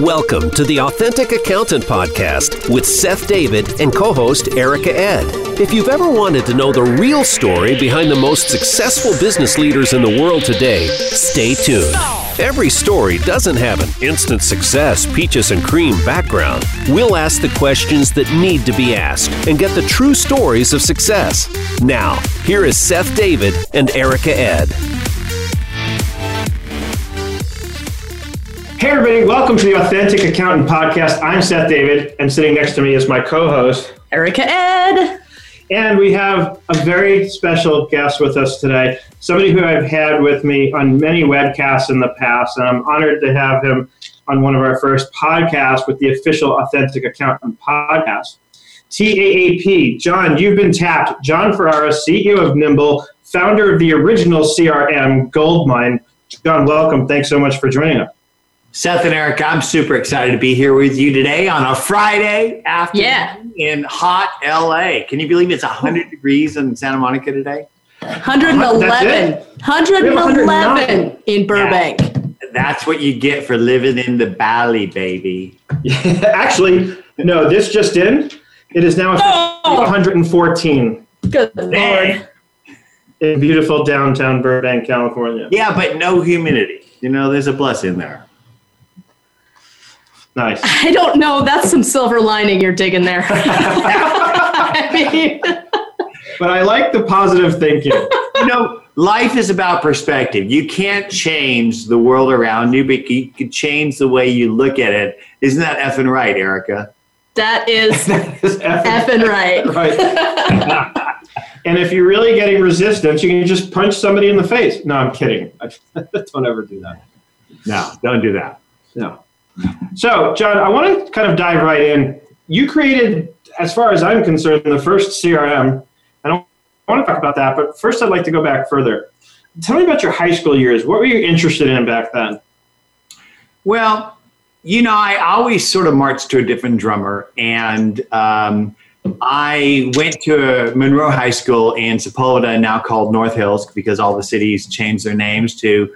Welcome to the Authentic Accountant Podcast with Seth David and co host Erica Ed. If you've ever wanted to know the real story behind the most successful business leaders in the world today, stay tuned. Every story doesn't have an instant success, peaches and cream background. We'll ask the questions that need to be asked and get the true stories of success. Now, here is Seth David and Erica Ed. Hey, everybody, welcome to the Authentic Accountant Podcast. I'm Seth David, and sitting next to me is my co host, Erica Ed. And we have a very special guest with us today, somebody who I've had with me on many webcasts in the past, and I'm honored to have him on one of our first podcasts with the official Authentic Accountant Podcast. TAAP, Jon, you've been tapped. Jon Ferrara, CEO of Nimble, founder of the original CRM Goldmine. Jon, welcome. Thanks so much for joining us. Seth and Eric, I'm super excited to be here with you today on a Friday afternoon Yeah. in hot LA. Can you believe it's 100 degrees in Santa Monica today? 111. 111 in Burbank. That's what you get for living in the valley, baby. Actually, no, this just in. It is now Oh. 114 Good Lord. in beautiful downtown Burbank, California. Yeah, but no humidity. You know, there's a blessing there. Nice. I don't know. That's some silver lining you're digging there. I mean, But I like the positive thinking. You know, life is about perspective. You can't change the world around you, but you can change the way you look at it. Isn't that effing right, Erica? that is It's effing- effing right. right. and if you're really getting resistance, you can just punch somebody in the face. No, I'm kidding. Don't ever do that. No, don't do that. No. So, Jon, I want to kind of dive right in. You created, as far as I'm concerned, the first CRM. I want to talk about that, but first I'd like to go back further. Tell me about your high school years. What were you interested in back then? Well, you know, I always sort of marched to a different drummer, and um, I went to Monroe High School in Sepulveda, now called North Hills, because all the cities changed their names to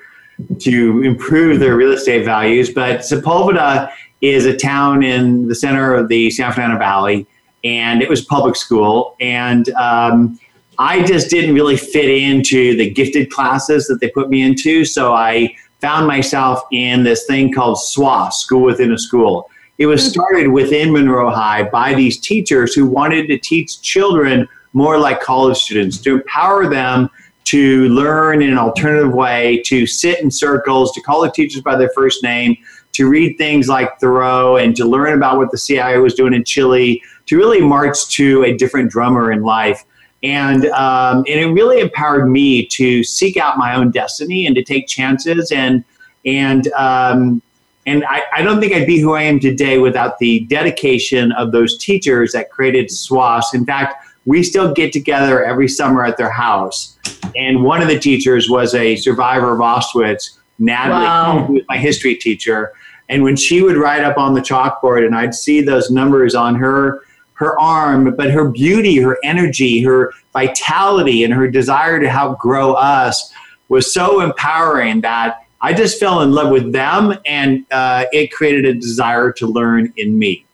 to improve their real estate values. But Sepulveda is a town in the center of the San Fernando Valley, and it was public school, and um, I just didn't really fit into the gifted classes that they put me into, so I found myself in this thing called SWA, School Within a School. It was started within Monroe High by these teachers who wanted to teach children more like college students, to empower them to learn in an alternative way, to sit in circles, to call the teachers by their first name, to read things like Thoreau, and to learn about what the CIA was doing in Chile, to really march to a different drummer in life. And, um, and it really empowered me to seek out my own destiny and to take chances. And, and, um, and I, I don't think I'd be who I am today without the dedication of those teachers that created SWAS. In fact, we still get together every summer at their house. And one of the teachers was a survivor of Auschwitz, Natalie, Wow. who was my history teacher. And when she would write up on the chalkboard and I'd see those numbers on her her arm, but her beauty, her energy, her vitality, and her desire to help grow us was so empowering that I just fell in love with them and uh, it created a desire to learn in me.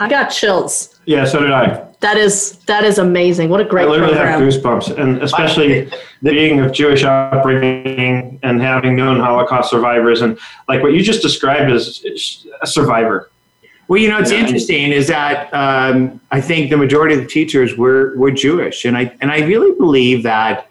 I got chills. Yeah, so did I. That is that is amazing. What a great I literally program. have goosebumps, and especially being of Jewish upbringing and having known Holocaust survivors, and like what you just described as a survivor. Well, you know, it's Yeah. interesting is that um, I think the majority of the teachers were, were Jewish. And I, and I really believe that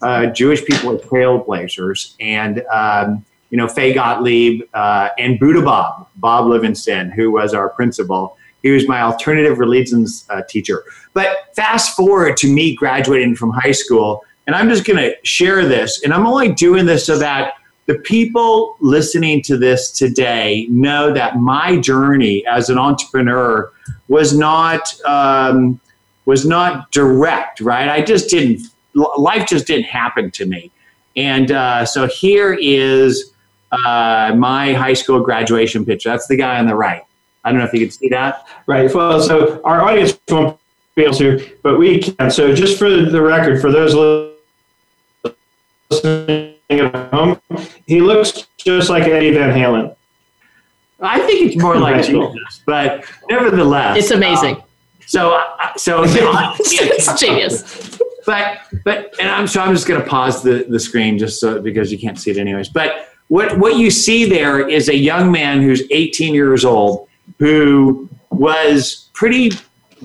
uh, Jewish people are trailblazers. And, um, you know, Faye Gottlieb uh, and Buddha Bob, Bob Livingston, who was our principal, he was my alternative religions uh, teacher. But fast forward to me graduating from high school, and I'm just going to share this, and I'm only doing this so that the people listening to this today know that my journey as an entrepreneur was not um, was not direct, right? I just didn't life just didn't happen to me, and uh, so here is uh, my high school graduation picture. That's the guy on the right. I don't know if you can see that. Right. Well, so our audience won't be able to, but we can. So just for the record, for those listening at home, he looks just like Eddie Van Halen. I think it's more like High school. Jesus, but nevertheless, It's amazing. uh, so, so it's genius. but but and I'm so I'm just going to pause the the screen just so because you can't see it anyways. But what what you see there is a young man who's 18 years old who was pretty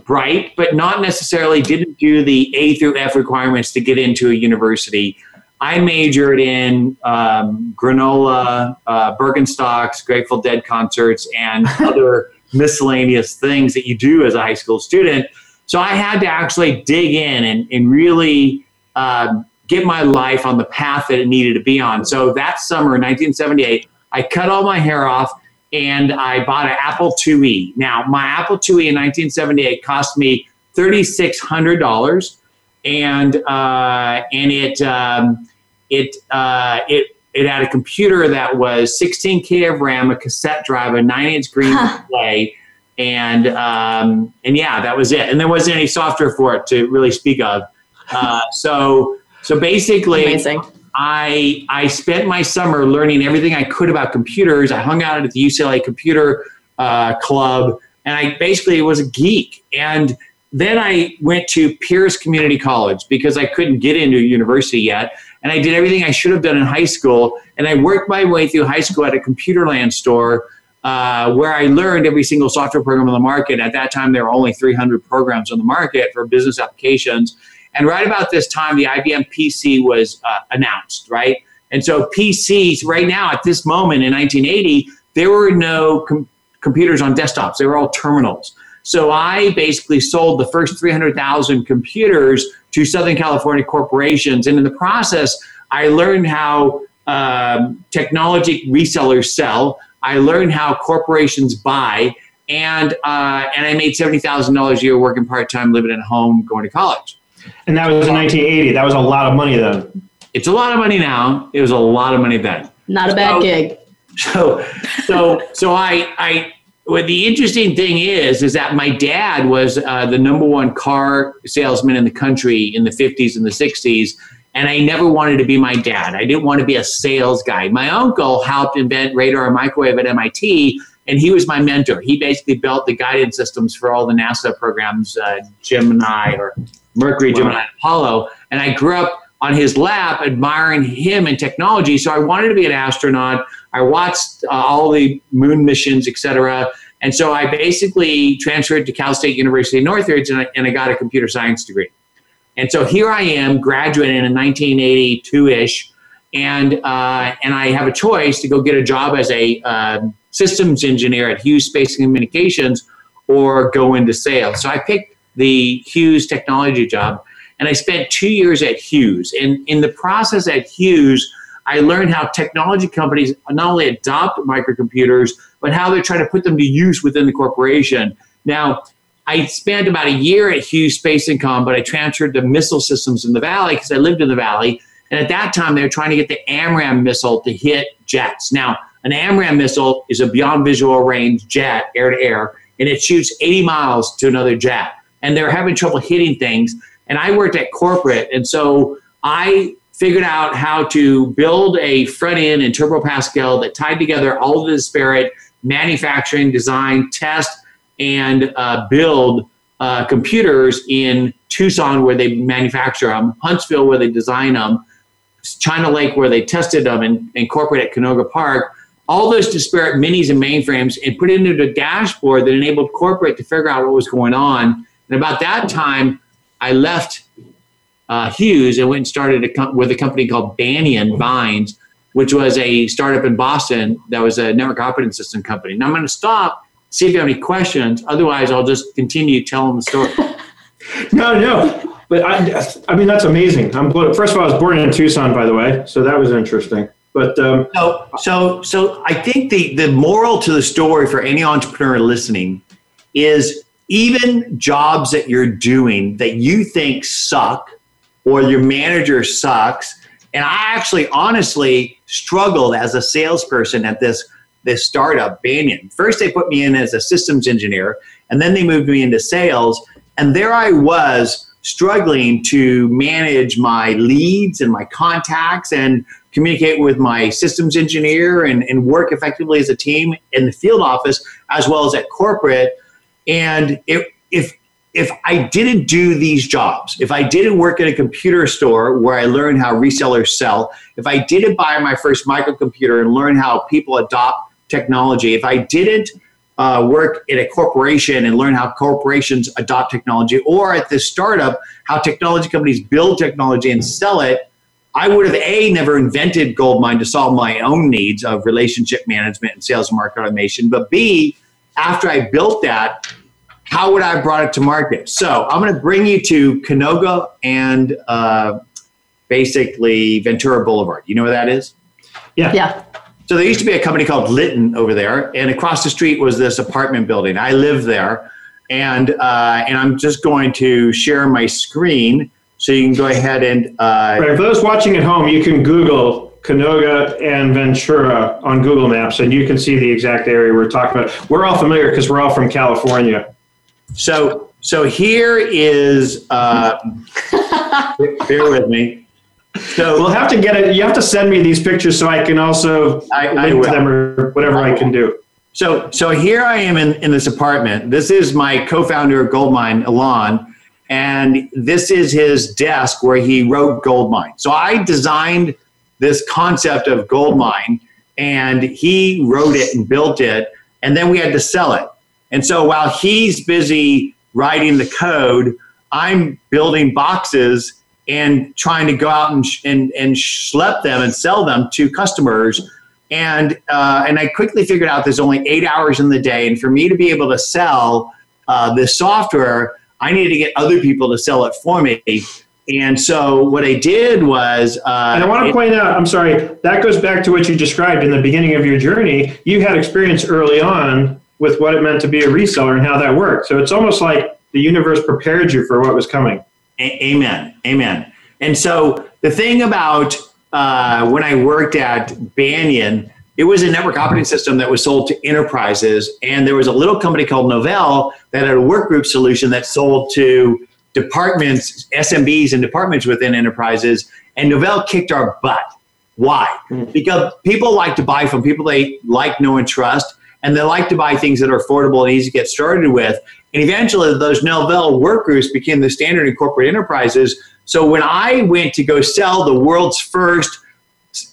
bright, but not necessarily didn't do the A through F requirements to get into a university. I majored in um, granola, uh, Birkenstocks, Grateful Dead concerts, and other miscellaneous things that you do as a high school student. So I had to actually dig in and, and really um, get my life on the path that it needed to be on. So that summer, 1978, I cut all my hair off and I bought an Apple IIe. Now, my Apple IIe in 1978 cost me $3,600, and uh, and it um, it uh, it it had a computer that was 16k of RAM, a cassette drive, a nine-inch green Huh. display, and um, and yeah, that was it. And there wasn't any software for it to really speak of. Uh, so so basically, Amazing. I I spent my summer learning everything I could about computers. I hung out at the UCLA Computer uh, Club, and I basically was a geek. And then I went to Pierce Community College because I couldn't get into university yet, and I did everything I should have done in high school. And I worked my way through high school at a Computerland store. Uh, where I learned every single software program on the market. At that time, there were only 300 programs on the market for business applications. And right about this time, the IBM PC was uh, announced, right? And so PCs, right now, at this moment in 1980, there were no com- computers on desktops. They were all terminals. So I basically sold the first 300,000 computers to Southern California corporations. And in the process, I learned how um, technology resellers sell. I learned how corporations buy. And, uh, and I made $70,000 a year working part time, living at home, going to college. And that was in 1980. That was a lot of money then. It's a lot of money now. It was a lot of money then. Not a bad So- gig. So, so, so I, I, what the interesting thing is, is that my dad was uh, the number one car salesman in the country in the 50s and the 60s. And I never wanted to be my dad. I didn't want to be a sales guy. My uncle helped invent radar and microwave at MIT, and he was my mentor. He basically built the guidance systems for all the NASA programs, uh, Gemini or Mercury, Wow. Gemini, and Apollo. And I grew up on his lap admiring him and technology. So I wanted to be an astronaut. I watched uh, all the moon missions, et cetera. And so I basically transferred to Cal State University Northridge and I, and I got a computer science degree. And so here I am, graduating in 1982 ish, and uh, and I have a choice to go get a job as a um, systems engineer at Hughes Space Communications or go into sales. So I picked the Hughes technology job, and I spent two years at Hughes. And in the process at Hughes, I learned how technology companies not only adopt microcomputers, but how they're trying to put them to use within the corporation. Now, I spent about a year at Hughes Space and Com, but I transferred to missile systems in the Valley because I lived in the Valley. And at that time, they were trying to get the AMRAAM missile to hit jets. Now, an AMRAAM missile is a beyond visual range jet, air to air, and it shoots 80 miles to another jet. And they're having trouble hitting things. And I worked at corporate, and so I figured out how to build a front end in Turbo Pascal that tied together all of the disparate manufacturing, design, test, and uh, build uh, computers in Tucson where they manufacture them, Huntsville where they design them, China Lake where they tested them, and, and corporate at Canoga Park. All those disparate minis and mainframes and put it into a dashboard that enabled corporate to figure out what was going on. And about that time, I left uh, Hughes and went and started a com- with a company called Banyan Vines, which was a startup in Boston that was a network operating system company. Now I'm going to stop, see if you have any questions. Otherwise, I'll just continue telling the story. No, no. But I, I mean, that's amazing. I'm blown. First of all, I was born in Tucson, by the way, so that was interesting. But um, So, so, so I think the the moral to the story for any entrepreneur listening is even jobs that you're doing that you think suck or your manager sucks. And I actually honestly struggled as a salesperson at this this startup, Banyan. First, they put me in as a systems engineer, and then they moved me into sales. And there I was struggling to manage my leads and my contacts and communicate with my systems engineer and, and work effectively as a team in the field office as well as at corporate. And it, if if I didn't do these jobs, if I didn't work at a computer store where I learned how resellers sell, if I didn't buy my first microcomputer and learn how people adopt technology, if I didn't uh, work at a corporation and learn how corporations adopt technology, or at this startup, how technology companies build technology and sell it, I would have A, never invented Goldmine to solve my own needs of relationship management and sales and market automation, but B, after I built that, how would I have brought it to market? So I'm going to bring you to Canoga and uh, basically Ventura Boulevard. You know where that is? Yeah. Yeah. So there used to be a company called Litton over there, and across the street was this apartment building. I live there, and uh, and I'm just going to share my screen so you can go ahead and. Uh, Right, for those watching at home, you can Google Canoga and Ventura on Google Maps, and you can see the exact area we're talking about. We're all familiar because we're all from California. So so here is. Uh, bear with me. So We'll have to get it. You have to send me these pictures so I can also I- I link will. them or whatever I can do. So, so here I am in, in this apartment. This is my co-founder of Goldmine, Elon, and this is his desk where he wrote Goldmine. So I designed this concept of Goldmine, and he wrote it and built it, and then we had to sell it. And so while he's busy writing the code, I'm building boxes and trying to go out and, and, and schlep them and sell them to customers and uh, and I quickly figured out there's only eight hours in the day, and for me to be able to sell uh, this software, I needed to get other people to sell it for me. And so what I did was, uh, And I want to it- point out, I'm sorry, that goes back to what you described in the beginning of your journey. You had experience early on with what it meant to be a reseller and how that worked. So it's almost like the universe prepared you for what was coming. A- amen, amen. And so the thing about uh, when I worked at Banyan, it was a network operating system that was sold to enterprises, and there was a little company called Novell that had a workgroup solution that sold to departments, SMBs, and departments within enterprises. And Novell kicked our butt. Why? Hmm. Because people like to buy from people they like, know, and trust, and they like to buy things that are affordable and easy to get started with. And eventually, those Novell work groups became the standard in corporate enterprises. So when I went to go sell the world's first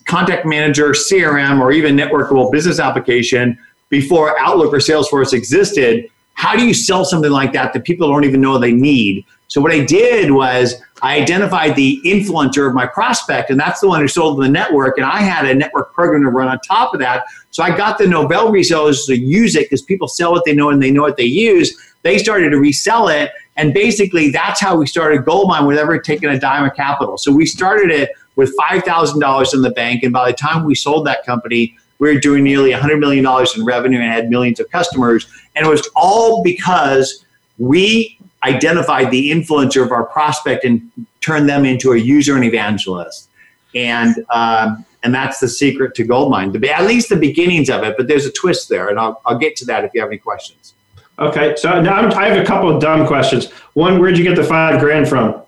contact manager, CRM, or even networkable business application before Outlook or Salesforce existed, how do you sell something like that that people don't even know they need? So what I did was I identified the influencer of my prospect, and that's the one who sold the network. And I had a network program to run on top of that. So I got the Novell resellers to use it because people sell what they know and they know what they use. They started to resell it, and basically that's how we started Goldmine without ever taking a dime of capital. So we started it with five thousand dollars in the bank, and by the time we sold that company, we were doing nearly $100 million in revenue and had millions of customers. And it was all because we identified the influencer of our prospect and turned them into a user and evangelist. And, um, and that's the secret to Goldmine, the, at least the beginnings of it. But there's a twist there, and I'll, I'll get to that if you have any questions. Okay, so now I have a couple of dumb questions. One, where'd you get the five grand from?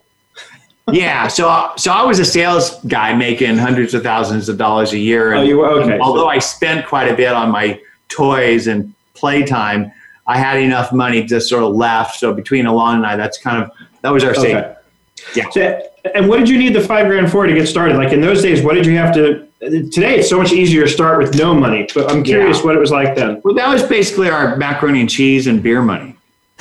Yeah, so so I was a sales guy making hundreds of thousands of dollars a year. Oh, you were okay. and although I spent quite a bit on my toys and playtime, I had enough money just sort of left. So between Elon and I, that's kind of that was our savings. Okay. Yeah. So, and what did you need the five grand for to get started? Like in those days, what did you have to? Today, it's so much easier to start with no money. But I'm curious Yeah. what it was like then. Well, that was basically our macaroni and cheese and beer money.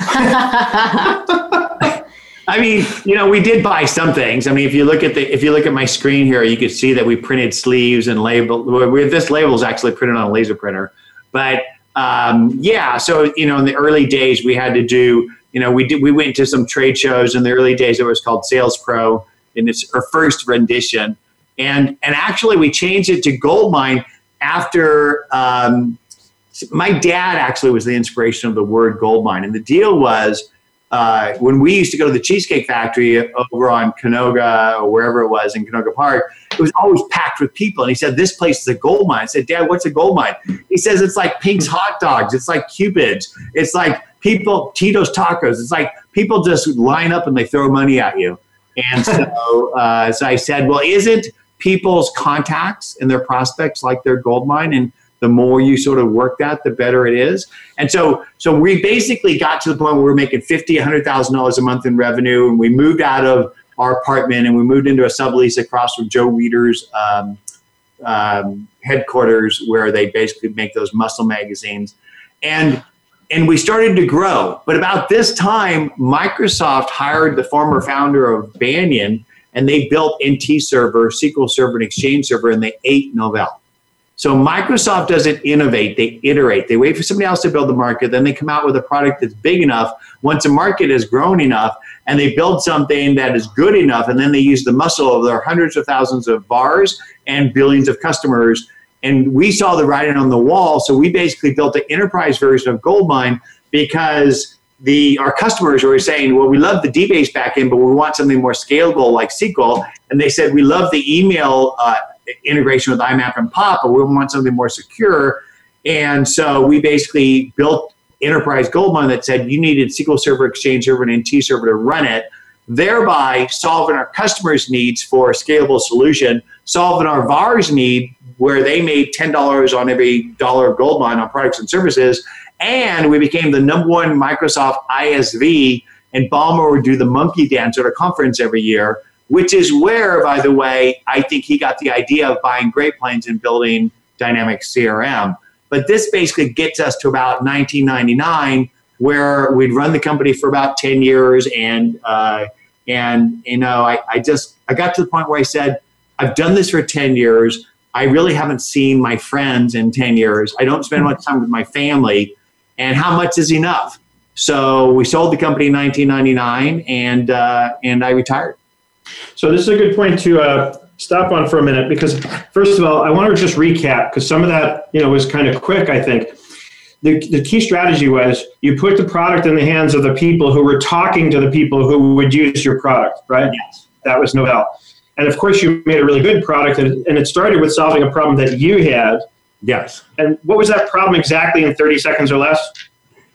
I mean, you know, we did buy some things. I mean, if you look at the if you look at my screen here, you could see that we printed sleeves and label. This label is actually printed on a laser printer. But um, yeah, so you know, in the early days, we had to do. You know, we did. We went to some trade shows in the early days. It was called Sales Pro in its our first rendition, and and actually we changed it to Goldmine after. Um, my dad actually was the inspiration of the word gold mine and the deal was uh, when we used to go to the Cheesecake Factory over on Canoga or wherever it was in Canoga Park, it was always packed with people. And he said, This place is a gold mine. I said, Dad, what's a gold mine? He says, It's like Pink's hot dogs. It's like Cupid's. It's like people, Tito's tacos. It's like people just line up and they throw money at you. And so, uh, so I said, Well, isn't people's contacts and their prospects like their gold mine? And the more you sort of work that, the better it is. And so, so we basically got to the point where we are making fifty, hundred thousand dollars a month in revenue, and we moved out of our apartment and we moved into a sublease across from Joe Weider's um, um, headquarters, where they basically make those muscle magazines, and and we started to grow. But about this time, Microsoft hired the former founder of Banyan, and they built NT Server, SQL Server, and Exchange Server, and they ate Novell. So Microsoft doesn't innovate, they iterate. They wait for somebody else to build the market, then they come out with a product that's big enough. Once a market has grown enough and they build something that is good enough, and then they use the muscle of their hundreds of thousands of VARs and billions of customers. And we saw the writing on the wall, so we basically built an enterprise version of Goldmine because the our customers were saying, well, we love the DBase backend, but we want something more scalable like SQL. And they said, we love the email uh, integration with IMAP and POP, but we want something more secure. And so we basically built Enterprise Goldmine that said you needed SQL Server, Exchange Server, and NT Server to run it, thereby solving our customers' needs for a scalable solution, solving our VARs need where they made $10 on every dollar of Goldmine on products and services. And we became the number one Microsoft ISV, and Ballmer would do the monkey dance at a conference every year which is where, by the way, I think he got the idea of buying Great Plains and building Dynamic CRM. But this basically gets us to about 1999, where we'd run the company for about 10 years, and uh, and you know, I, I just I got to the point where I said, I've done this for 10 years. I really haven't seen my friends in 10 years. I don't spend much time with my family, and how much is enough? So we sold the company in 1999, and uh, and I retired. So this is a good point to uh, stop on for a minute because first of all, I want to just recap because some of that you know was kind of quick. I think the, the key strategy was you put the product in the hands of the people who were talking to the people who would use your product, right? Yes. That was Novell. And of course, you made a really good product, and, and it started with solving a problem that you had. Yes. And what was that problem exactly in 30 seconds or less?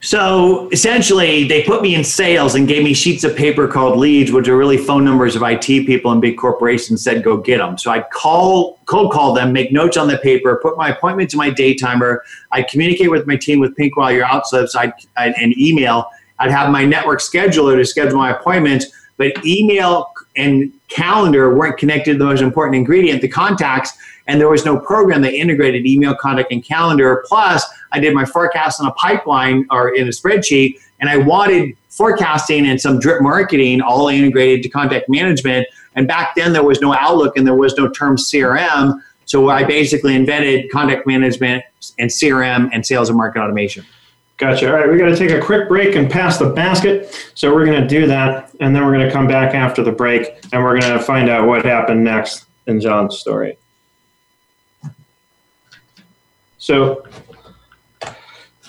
So essentially, they put me in sales and gave me sheets of paper called leads, which are really phone numbers of IT people in big corporations. Said go get them. So I'd call, cold call them, make notes on the paper, put my appointment to my day timer. I'd communicate with my team with Pink while you're out slips. I'd, I'd and email. I'd have my network scheduler to schedule my appointments, but email and calendar weren't connected to the most important ingredient, the contacts and there was no program that integrated email contact and calendar. Plus, I did my forecast on a pipeline or in a spreadsheet, and I wanted forecasting and some drip marketing all integrated to contact management. And back then, there was no Outlook and there was no term CRM. So I basically invented contact management and CRM and sales and market automation. Gotcha. All right, we got to take a quick break and pass the basket. So we're going to do that, and then we're going to come back after the break, and we're going to find out what happened next in Jon's story. So,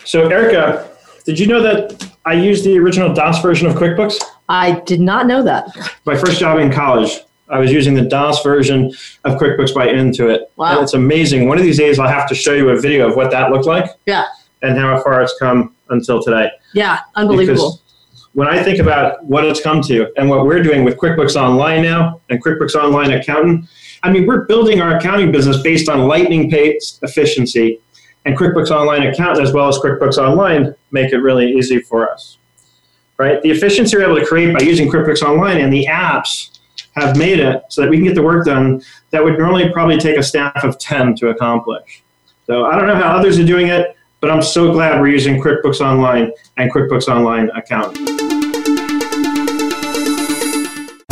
so Erica, did you know that I used the original DOS version of QuickBooks? I did not know that. My first job in college, I was using the DOS version of QuickBooks by Intuit. Wow. And it's amazing. One of these days, I'll have to show you a video of what that looked like. Yeah. And how far it's come until today. Yeah, unbelievable. Because when I think about what it's come to and what we're doing with QuickBooks Online now and QuickBooks Online Accountant, I mean, we're building our accounting business based on lightning pace efficiency and QuickBooks Online Accountant as well as QuickBooks Online make it really easy for us. Right? The efficiency we're able to create by using QuickBooks Online and the apps have made it so that we can get the work done that would normally probably take a staff of 10 to accomplish. So I don't know how others are doing it, but I'm so glad we're using QuickBooks Online and QuickBooks Online Accountant.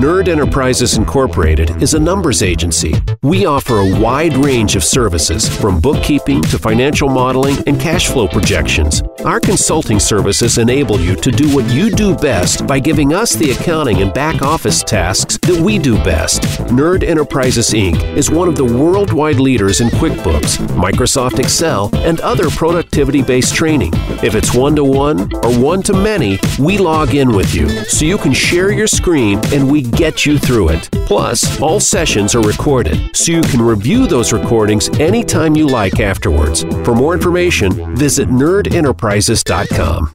Nerd Enterprises Incorporated is a numbers agency. We offer a wide range of services from bookkeeping to financial modeling and cash flow projections Our consulting services enable you to do what you do best by giving us the accounting and back office tasks that we do best. Nerd Enterprises Inc. is one of the worldwide leaders in QuickBooks, Microsoft Excel, and other productivity based training. If it's one to one or one to many, we log in with you so you can share your screen and we get you through it. Plus, all sessions are recorded so you can review those recordings anytime you like afterwards. For more information, visit nerdenterprises.com.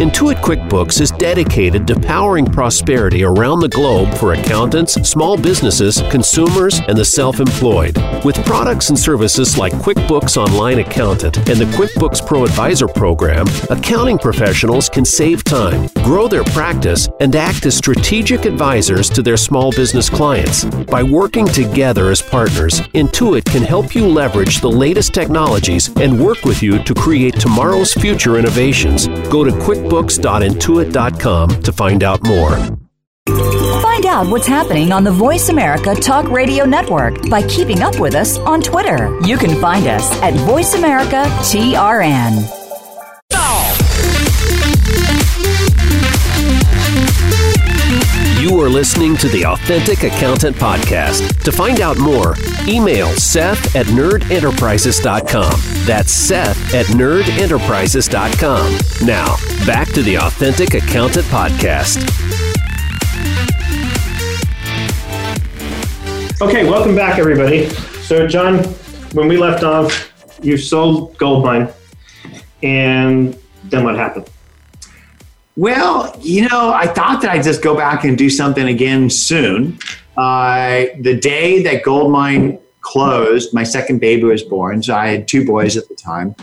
Intuit QuickBooks is dedicated to powering prosperity around the globe for accountants, small businesses, consumers, and the self employed. With products and services like QuickBooks Online Accountant and the QuickBooks Pro Advisor program, accounting professionals can save time, grow their practice, and act as strategic advisors to their small business clients. By working together as partners, Intuit can help you leverage the latest technologies and work with you to create tomorrow's future innovations. Go to QuickBooks QuickBooks.intuit.com to find out more. Find out what's happening on the Voice America Talk Radio Network by keeping up with us on Twitter. You can find us at Voice America TRN. Listening to the Authentic Accountant Podcast. To find out more, email Seth at nerdenterprises.com. That's Seth at nerdenterprises.com. Now, back to the Authentic Accountant Podcast. Okay, welcome back, everybody. So, Jon, when we left off, you sold Goldmine, and then what happened? Well, you know, I thought that I'd just go back and do something again soon. Uh, the day that Goldmine closed, my second baby was born. So I had two boys at the time.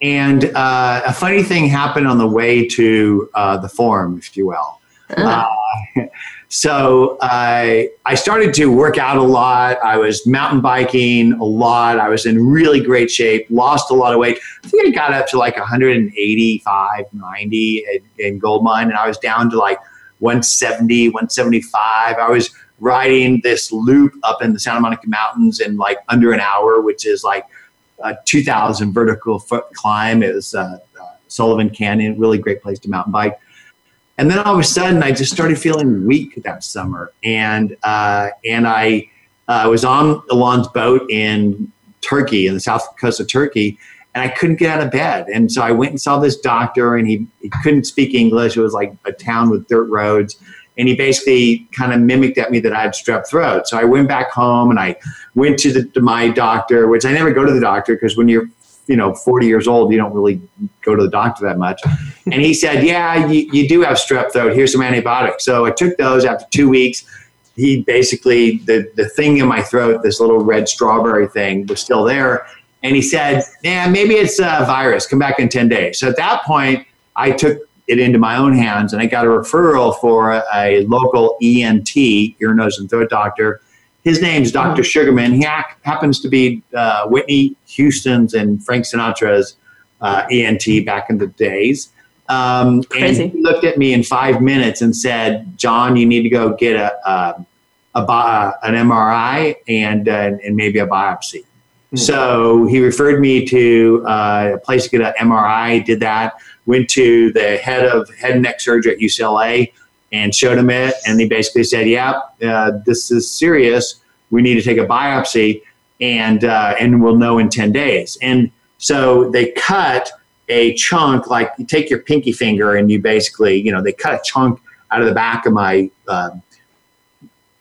And uh, a funny thing happened on the way to uh, the forum, if you will. Uh, so I I started to work out a lot. I was mountain biking a lot. I was in really great shape, lost a lot of weight. I think I got up to like 185, 90 in, in Goldmine, and I was down to like 170, 175. I was riding this loop up in the Santa Monica Mountains in like under an hour, which is like a 2,000 vertical foot climb. It was uh, uh, Sullivan Canyon, really great place to mountain bike. And then all of a sudden, I just started feeling weak that summer, and uh, and I uh, was on Elon's boat in Turkey, in the south coast of Turkey, and I couldn't get out of bed. And so I went and saw this doctor, and he, he couldn't speak English. It was like a town with dirt roads. And he basically kind of mimicked at me that I had strep throat. So I went back home and I went to, the, to my doctor, which I never go to the doctor because when you're you know 40 years old you don't really go to the doctor that much. And he said yeah you, you do have strep throat. Here's some antibiotics. So i took those after two weeks. He basically the, the thing in my throat this little red strawberry thing was still there. And he said yeah maybe it's a virus. Come back in 10 days. So at that point i took it into my own hands and i got a referral for a, a local ent ear nose and throat doctor his name's Dr. Sugarman. He ha- happens to be uh, Whitney Houston's and Frank Sinatra's uh, ENT back in the days. Um, Crazy. And he looked at me in five minutes and said, "Jon, you need to go get a, a, a bi- an MRI and uh, and maybe a biopsy." Mm-hmm. So he referred me to uh, a place to get an MRI. Did that. Went to the head of head and neck surgery at UCLA and showed him it. And he basically said, "Yeah, uh, this is serious. We need to take a biopsy, and uh, and we'll know in ten days." And so they cut a chunk, like you take your pinky finger and you basically, you know, they cut a chunk out of the back of my uh,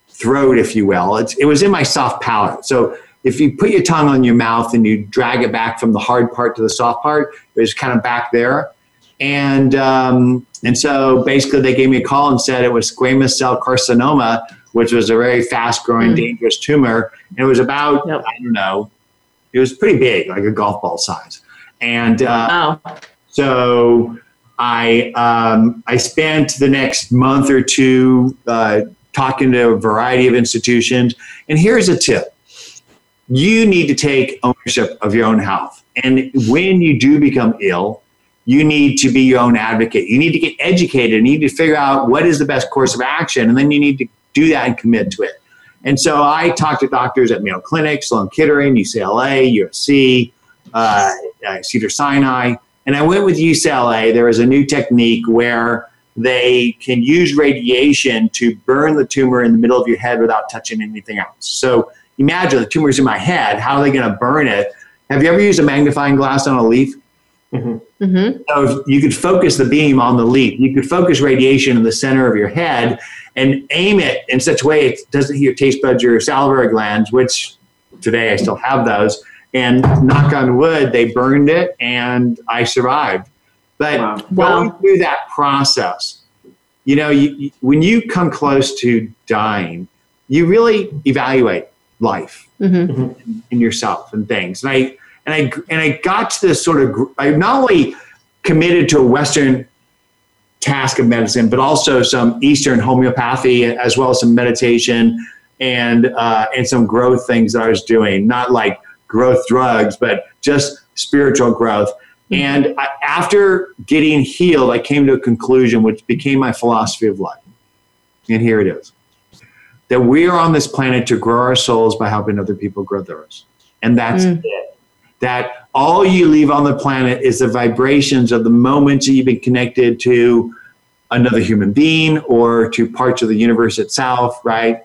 throat, if you will. It's, it was in my soft palate. So if you put your tongue on your mouth and you drag it back from the hard part to the soft part, it was kind of back there. And um, and so basically, they gave me a call and said it was squamous cell carcinoma, which was a very fast growing, mm. dangerous tumor. And it was about yep. I don't know, it was pretty big, like a golf ball size. And uh, wow. so I um, I spent the next month or two uh, talking to a variety of institutions. And here's a tip: you need to take ownership of your own health. And when you do become ill, you need to be your own advocate. You need to get educated. You need to figure out what is the best course of action, and then you need to do that and commit to it. And so I talked to doctors at Mayo Clinic, Sloan Kettering, UCLA, USC, uh, uh, Cedar Sinai, and I went with UCLA. There is a new technique where they can use radiation to burn the tumor in the middle of your head without touching anything else. So imagine the tumor's in my head. How are they going to burn it? Have you ever used a magnifying glass on a leaf? Mm-hmm. Mm-hmm. So you could focus the beam on the leaf. You could focus radiation in the center of your head and aim it in such a way it doesn't hit your taste buds or your salivary glands, which today I still have those. And knock on wood, they burned it and I survived. But wow. going wow. through that process, you know, you, you, when you come close to dying, you really evaluate life mm-hmm. and, and yourself and things. And I and I and I got to this sort of I not only committed to a Western task of medicine, but also some Eastern homeopathy as well as some meditation and uh, and some growth things that I was doing. Not like growth drugs, but just spiritual growth. Mm-hmm. And I, after getting healed, I came to a conclusion which became my philosophy of life. And here it is that we are on this planet to grow our souls by helping other people grow theirs. And that's mm. it that all you leave on the planet is the vibrations of the moments that you've been connected to another human being or to parts of the universe itself, right?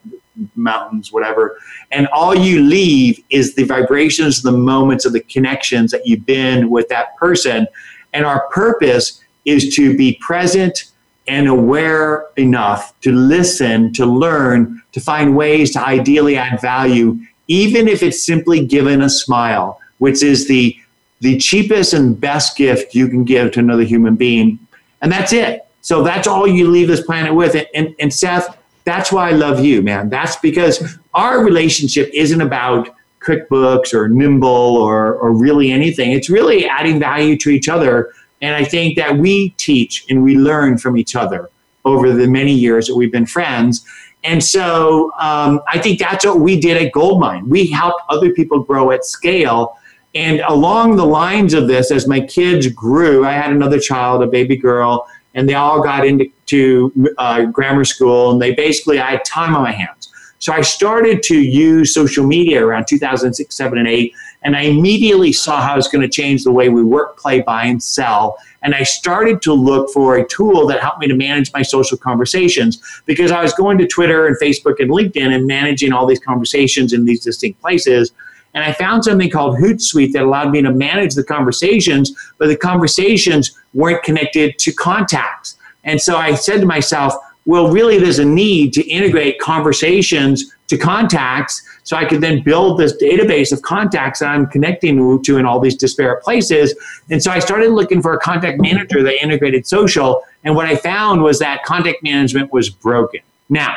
Mountains, whatever. And all you leave is the vibrations, the moments of the connections that you've been with that person. And our purpose is to be present and aware enough to listen, to learn, to find ways to ideally add value, even if it's simply given a smile which is the the cheapest and best gift you can give to another human being. And that's it. So that's all you leave this planet with. And, and Seth, that's why I love you, man. That's because our relationship isn't about QuickBooks or Nimble or, or really anything. It's really adding value to each other. And I think that we teach and we learn from each other over the many years that we've been friends. And so um, I think that's what we did at Goldmine. We helped other people grow at scale and along the lines of this, as my kids grew, I had another child, a baby girl, and they all got into uh, grammar school, and they basically, I had time on my hands. So I started to use social media around 2006, 7, and 8, and I immediately saw how it's going to change the way we work, play, buy, and sell. And I started to look for a tool that helped me to manage my social conversations because I was going to Twitter and Facebook and LinkedIn and managing all these conversations in these distinct places and I found something called Hootsuite that allowed me to manage the conversations, but the conversations weren't connected to contacts. And so I said to myself, well, really, there's a need to integrate conversations to contacts so I could then build this database of contacts that I'm connecting to in all these disparate places. And so I started looking for a contact manager that integrated social. And what I found was that contact management was broken. Now,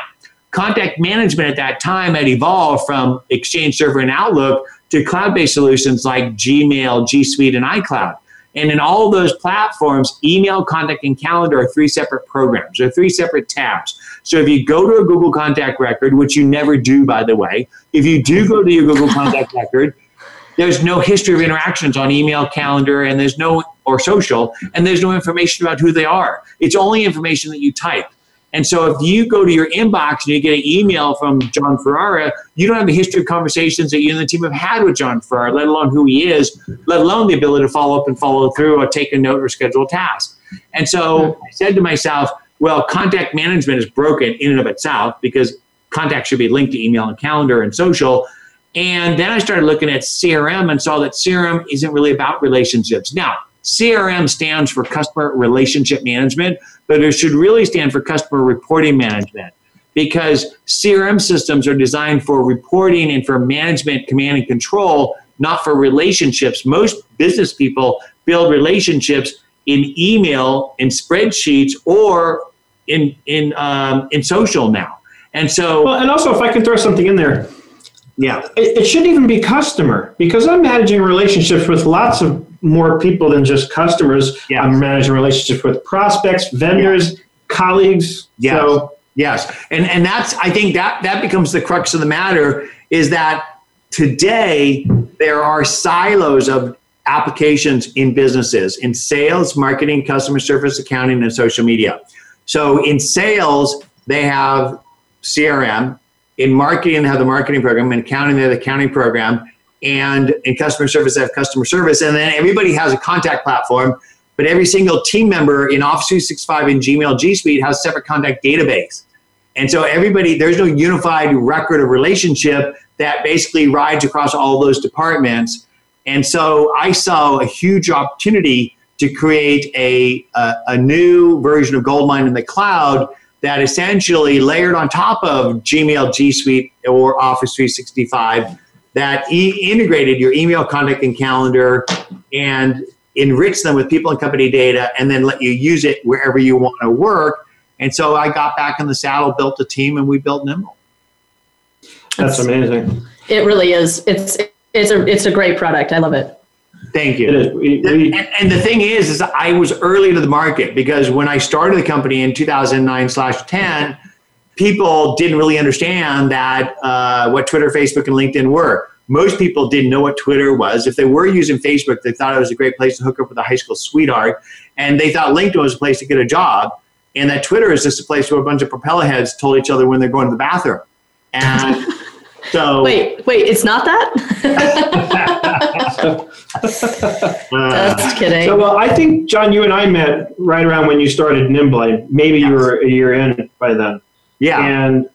contact management at that time had evolved from Exchange Server and Outlook to cloud based solutions like Gmail, G Suite, and iCloud. And in all those platforms, email, contact, and calendar are three separate programs, or three separate tabs. So if you go to a Google contact record, which you never do, by the way, if you do go to your Google contact record, there's no history of interactions on email, calendar, and there's no, or social, and there's no information about who they are. It's only information that you type. And so if you go to your inbox and you get an email from Jon Ferrara, you don't have the history of conversations that you and the team have had with Jon Ferrara, let alone who he is, let alone the ability to follow up and follow through or take a note or schedule a task. And so I said to myself, well, contact management is broken in and of itself because contact should be linked to email and calendar and social. And then I started looking at CRM and saw that CRM isn't really about relationships. Now, CRM stands for customer relationship management, but it should really stand for customer reporting management because CRM systems are designed for reporting and for management, command and control, not for relationships. Most business people build relationships in email, in spreadsheets, or in in um, in social now. And so, well, and also, if I can throw something in there, yeah, it, it shouldn't even be customer because I'm managing relationships with lots of more people than just customers. Yes. I'm managing relationships with prospects, vendors, colleagues. Yes. So Yes, and and that's I think that that becomes the crux of the matter is that today there are silos of applications in businesses in sales, marketing, customer service, accounting, and social media. So in sales, they have CRM. In marketing, they have the marketing program. In accounting, they have the accounting program. And in customer service, they have customer service. And then everybody has a contact platform but every single team member in Office 365 and Gmail G Suite has a separate contact database. And so everybody, there's no unified record of relationship that basically rides across all those departments. And so I saw a huge opportunity to create a, a, a new version of Goldmine in the cloud that essentially layered on top of Gmail G Suite or Office 365 that e- integrated your email contact and calendar and enrich them with people and company data, and then let you use it wherever you want to work. And so I got back in the saddle, built a team, and we built Nimble. that's amazing. It really is. It's it's a it's a great product. I love it. Thank you. It is. We, we, and, and the thing is, is I was early to the market because when I started the company in 2009 slash 10, people didn't really understand that uh, what Twitter, Facebook, and LinkedIn were. Most people didn't know what Twitter was. If they were using Facebook, they thought it was a great place to hook up with a high school sweetheart, and they thought LinkedIn was a place to get a job, and that Twitter is just a place where a bunch of propeller heads told each other when they're going to the bathroom. And so, Wait, wait, it's not that? uh, Just kidding. so, well, I think, Jon, you and I met right around when you started Nimble. Maybe you were a year in by then. Yeah, And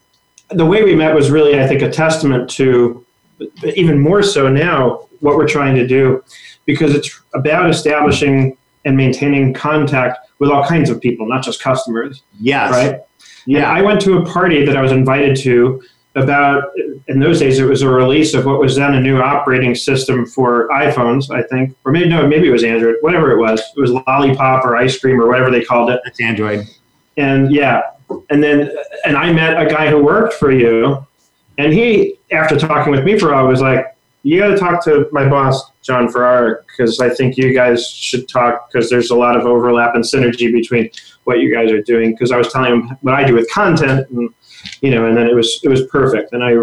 the way we met was really, I think, a testament to, even more so now, what we're trying to do, because it's about establishing and maintaining contact with all kinds of people, not just customers, yes, right? yeah, Yeah, I went to a party that I was invited to about, in those days, it was a release of what was then a new operating system for iPhones, I think. Or maybe, no, maybe it was Android, whatever it was. It was Lollipop or Ice Cream or whatever they called it. That's Android. And yeah, and then, and I met a guy who worked for you. And he, after talking with me for a while, was like, you got to talk to my boss, Jon Ferrara, because I think you guys should talk because there's a lot of overlap and synergy between what you guys are doing. Because I was telling him what I do with content, and you know, and then it was it was perfect. And I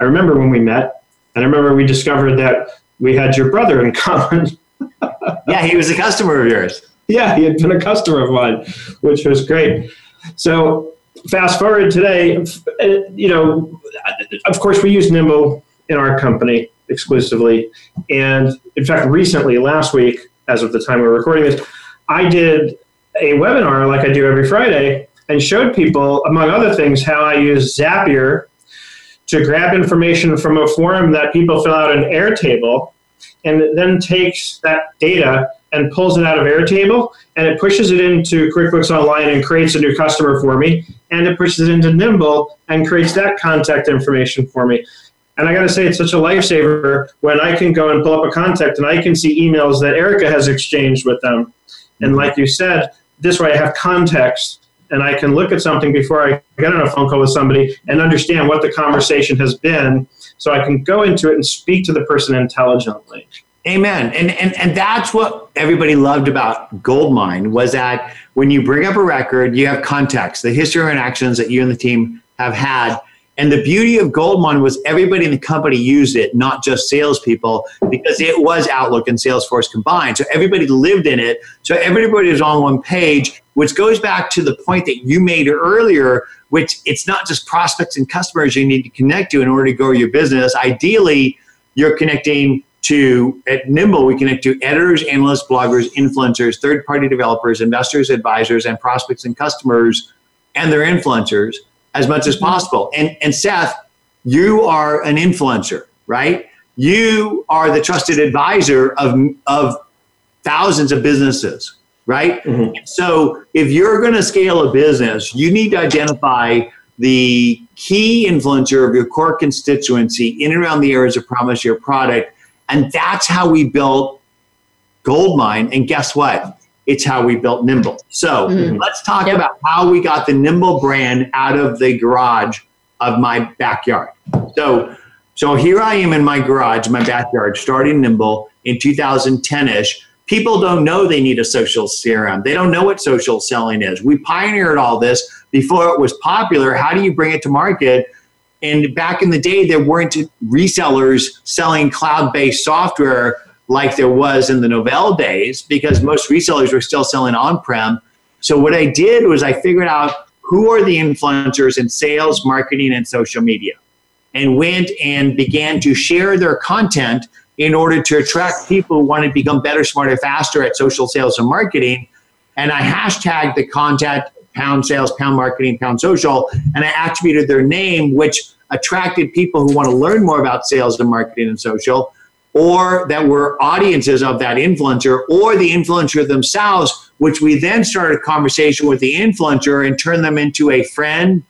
I remember when we met, and I remember we discovered that we had your brother in common. Yeah, he was a customer of yours. yeah, he had been a customer of mine, which was great. So fast forward today, uh, you know, of course we use Nimble in our company exclusively, and in fact, recently, last week, as of the time we're recording this, I did a webinar like I do every Friday and showed people, among other things, how I use Zapier to grab information from a forum that people fill out in Airtable and then takes that data and pulls it out of Airtable and it pushes it into QuickBooks Online and creates a new customer for me. And it pushes it into Nimble and creates that contact information for me. And I got to say, it's such a lifesaver when I can go and pull up a contact and I can see emails that Erica has exchanged with them. And like you said, this way I have context and I can look at something before I get on a phone call with somebody and understand what the conversation has been so I can go into it and speak to the person intelligently. Amen. And, and and that's what everybody loved about Goldmine was that when you bring up a record, you have context, the history and actions that you and the team have had. And the beauty of Goldmine was everybody in the company used it, not just salespeople, because it was Outlook and Salesforce combined. So everybody lived in it. So everybody was on one page, which goes back to the point that you made earlier, which it's not just prospects and customers you need to connect to in order to grow your business. Ideally, you're connecting to at Nimble, we connect to editors, analysts, bloggers, influencers, third party developers, investors, advisors, and prospects and customers and their influencers as much as possible. And, and Seth, you are an influencer, right? You are the trusted advisor of, of thousands of businesses, right? Mm-hmm. So if you're going to scale a business, you need to identify the key influencer of your core constituency in and around the areas of promise your product. And that's how we built Goldmine. And guess what? It's how we built Nimble. So mm-hmm. let's talk yep. about how we got the Nimble brand out of the garage of my backyard. So, so here I am in my garage, my backyard, starting Nimble in 2010ish. People don't know they need a social CRM. They don't know what social selling is. We pioneered all this before it was popular. How do you bring it to market? And back in the day, there weren't resellers selling cloud based software like there was in the Novell days because most resellers were still selling on prem. So, what I did was I figured out who are the influencers in sales, marketing, and social media and went and began to share their content in order to attract people who want to become better, smarter, faster at social sales and marketing. And I hashtagged the content pound sales, pound marketing, pound social, and I attributed their name, which attracted people who want to learn more about sales and marketing and social, or that were audiences of that influencer, or the influencer themselves, which we then started a conversation with the influencer and turned them into a friend,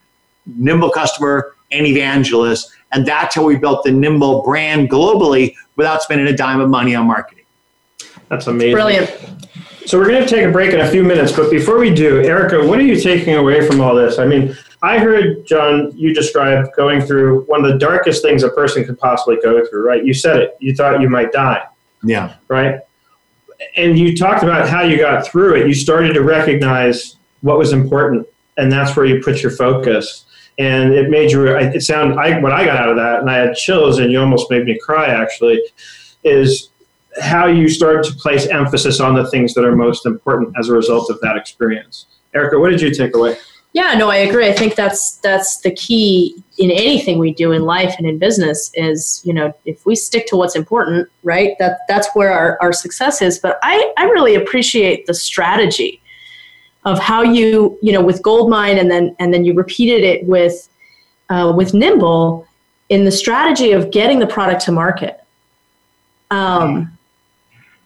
nimble customer, and evangelist. And that's how we built the Nimble brand globally without spending a dime of money on marketing. That's amazing. Brilliant. So we're going to take a break in a few minutes, but before we do, Erica, what are you taking away from all this? I mean, I heard Jon you describe going through one of the darkest things a person could possibly go through, right? You said it. You thought you might die. Yeah. Right? And you talked about how you got through it. You started to recognize what was important, and that's where you put your focus. And it made you. It sound. I what I got out of that, and I had chills, and you almost made me cry. Actually, is how you start to place emphasis on the things that are most important as a result of that experience. Erica, what did you take away? Yeah, no, I agree. I think that's that's the key in anything we do in life and in business is, you know, if we stick to what's important, right? That that's where our, our success is. But I, I really appreciate the strategy of how you, you know, with Goldmine and then and then you repeated it with uh, with Nimble in the strategy of getting the product to market. Um,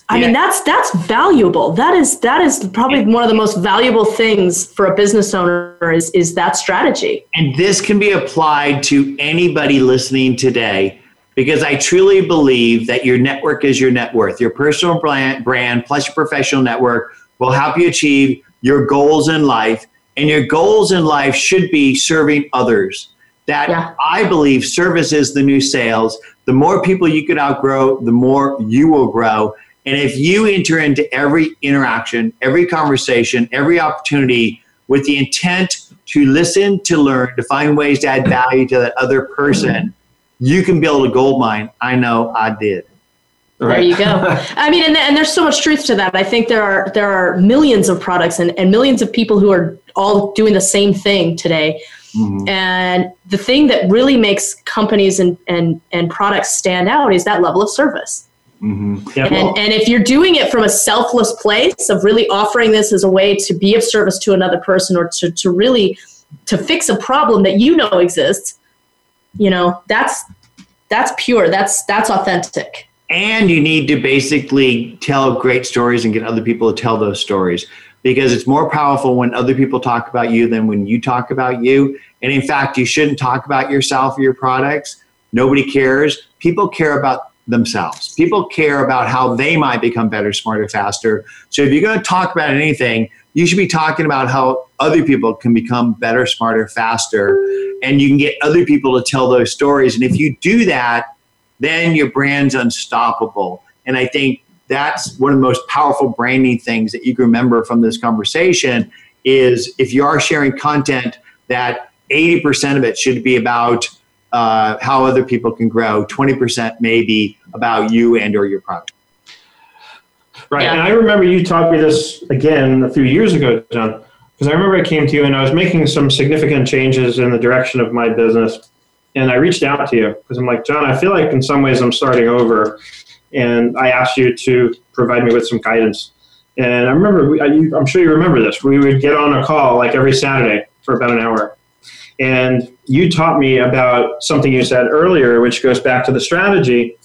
I mean that's that's valuable. That is that is probably one of the most valuable things for a business owner is is that strategy. And this can be applied to anybody listening today because I truly believe that your network is your net worth. Your personal brand, brand plus your professional network will help you achieve your goals in life and your goals in life should be serving others. That yeah. I believe service is the new sales. The more people you can outgrow, the more you will grow and if you enter into every interaction, every conversation, every opportunity with the intent to listen, to learn, to find ways to add value to that other person, you can build a gold mine. I know I did. Right. There you go. I mean, and, and there's so much truth to that. I think there are there are millions of products and, and millions of people who are all doing the same thing today. Mm-hmm. And the thing that really makes companies and, and, and products stand out is that level of service. Mm-hmm. Yeah. And, and if you're doing it from a selfless place of really offering this as a way to be of service to another person or to, to really to fix a problem that you know exists, you know, that's that's pure. That's that's authentic. And you need to basically tell great stories and get other people to tell those stories because it's more powerful when other people talk about you than when you talk about you. And in fact, you shouldn't talk about yourself or your products. Nobody cares. People care about themselves. People care about how they might become better, smarter, faster. So if you're going to talk about anything, you should be talking about how other people can become better, smarter, faster, and you can get other people to tell those stories. And if you do that, then your brand's unstoppable. And I think that's one of the most powerful branding things that you can remember from this conversation is if you are sharing content that 80% of it should be about uh, how other people can grow 20% maybe about you and or your product. Right yeah. and i remember you taught me this again a few years ago jon because i remember i came to you and i was making some significant changes in the direction of my business and i reached out to you because i'm like jon i feel like in some ways i'm starting over and i asked you to provide me with some guidance. And i remember i'm sure you remember this we would get on a call like every saturday for about an hour and you taught me about something you said earlier, which goes back to the strategy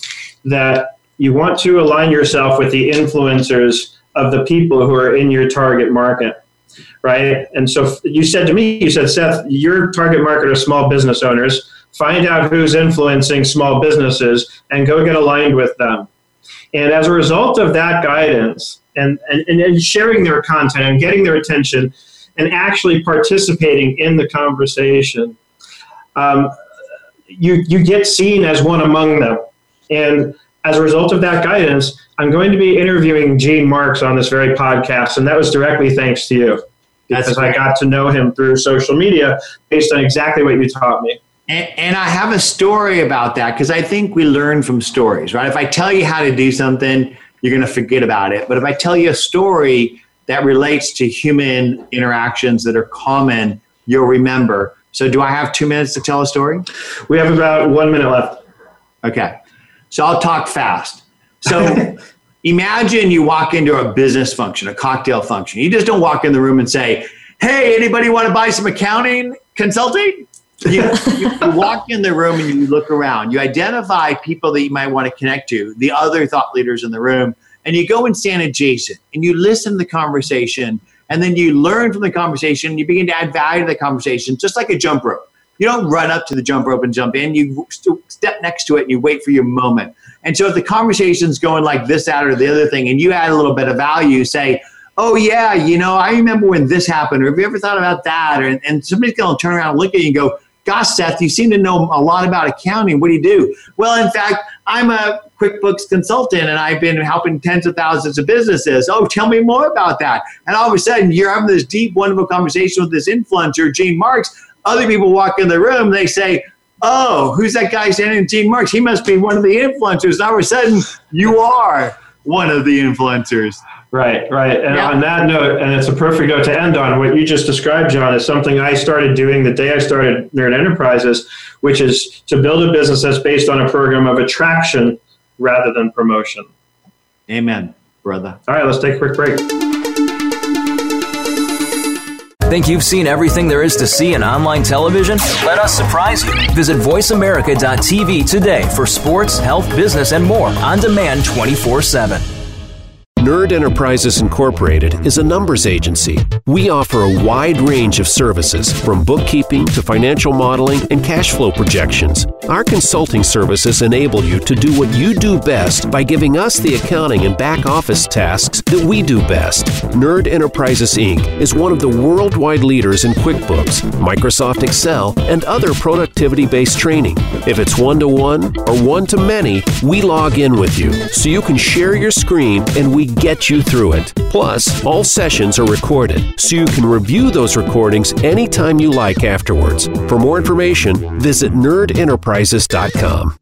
that you want to align yourself with the influencers of the people who are in your target market, right? And so you said to me, you said, Seth, your target market are small business owners. Find out who's influencing small businesses and go get aligned with them. And as a result of that guidance and, and, and sharing their content and getting their attention and actually participating in the conversation, um, you, you get seen as one among them. And as a result of that guidance, I'm going to be interviewing Gene Marks on this very podcast, and that was directly thanks to you because I got to know him through social media based on exactly what you taught me. And, and I have a story about that because I think we learn from stories, right? If I tell you how to do something, you're going to forget about it. But if I tell you a story that relates to human interactions that are common, you'll remember. So, do I have two minutes to tell a story? We have about one minute left. Okay. So I'll talk fast. So imagine you walk into a business function, a cocktail function. You just don't walk in the room and say, Hey, anybody want to buy some accounting consulting? You, you, you, walk in the room and you look around. You identify people that you might want to connect to, the other thought leaders in the room, and you go and stand adjacent and you listen to the conversation. And then you learn from the conversation. You begin to add value to the conversation, just like a jump rope. You don't run up to the jump rope and jump in. You step next to it and you wait for your moment. And so if the conversation's going like this, that, or the other thing, and you add a little bit of value, say, oh yeah, you know, I remember when this happened, or have you ever thought about that? Or, and somebody's going to turn around and look at you and go, gosh, Seth, you seem to know a lot about accounting. What do you do? Well, in fact, I'm a QuickBooks consultant and I've been helping tens of thousands of businesses. Oh, tell me more about that. And all of a sudden, you're having this deep, wonderful conversation with this influencer, Gene Marks, other people walk in the room, they say, Oh, who's that guy standing in Gene Marks? He must be one of the influencers. And all of a sudden, you are one of the influencers. Right, right. And yeah. on that note, and it's a perfect note to end on, what you just described, Jon, is something I started doing the day I started Nerd Enterprises, which is to build a business that's based on a program of attraction rather than promotion. Amen, brother. All right, let's take a quick break. Think you've seen everything there is to see in online television? Let us surprise you. Visit VoiceAmerica.tv today for sports, health, business, and more on demand 24 7. Nerd Enterprises Incorporated is a numbers agency. We offer a wide range of services from bookkeeping to financial modeling and cash flow projections. Our consulting services enable you to do what you do best by giving us the accounting and back office tasks that we do best. Nerd Enterprises Inc. is one of the worldwide leaders in QuickBooks, Microsoft Excel, and other productivity based training. If it's one to one or one to many, we log in with you so you can share your screen and we get you through it. Plus, all sessions are recorded, so you can review those recordings anytime you like afterwards. For more information, visit nerdenterprises.com.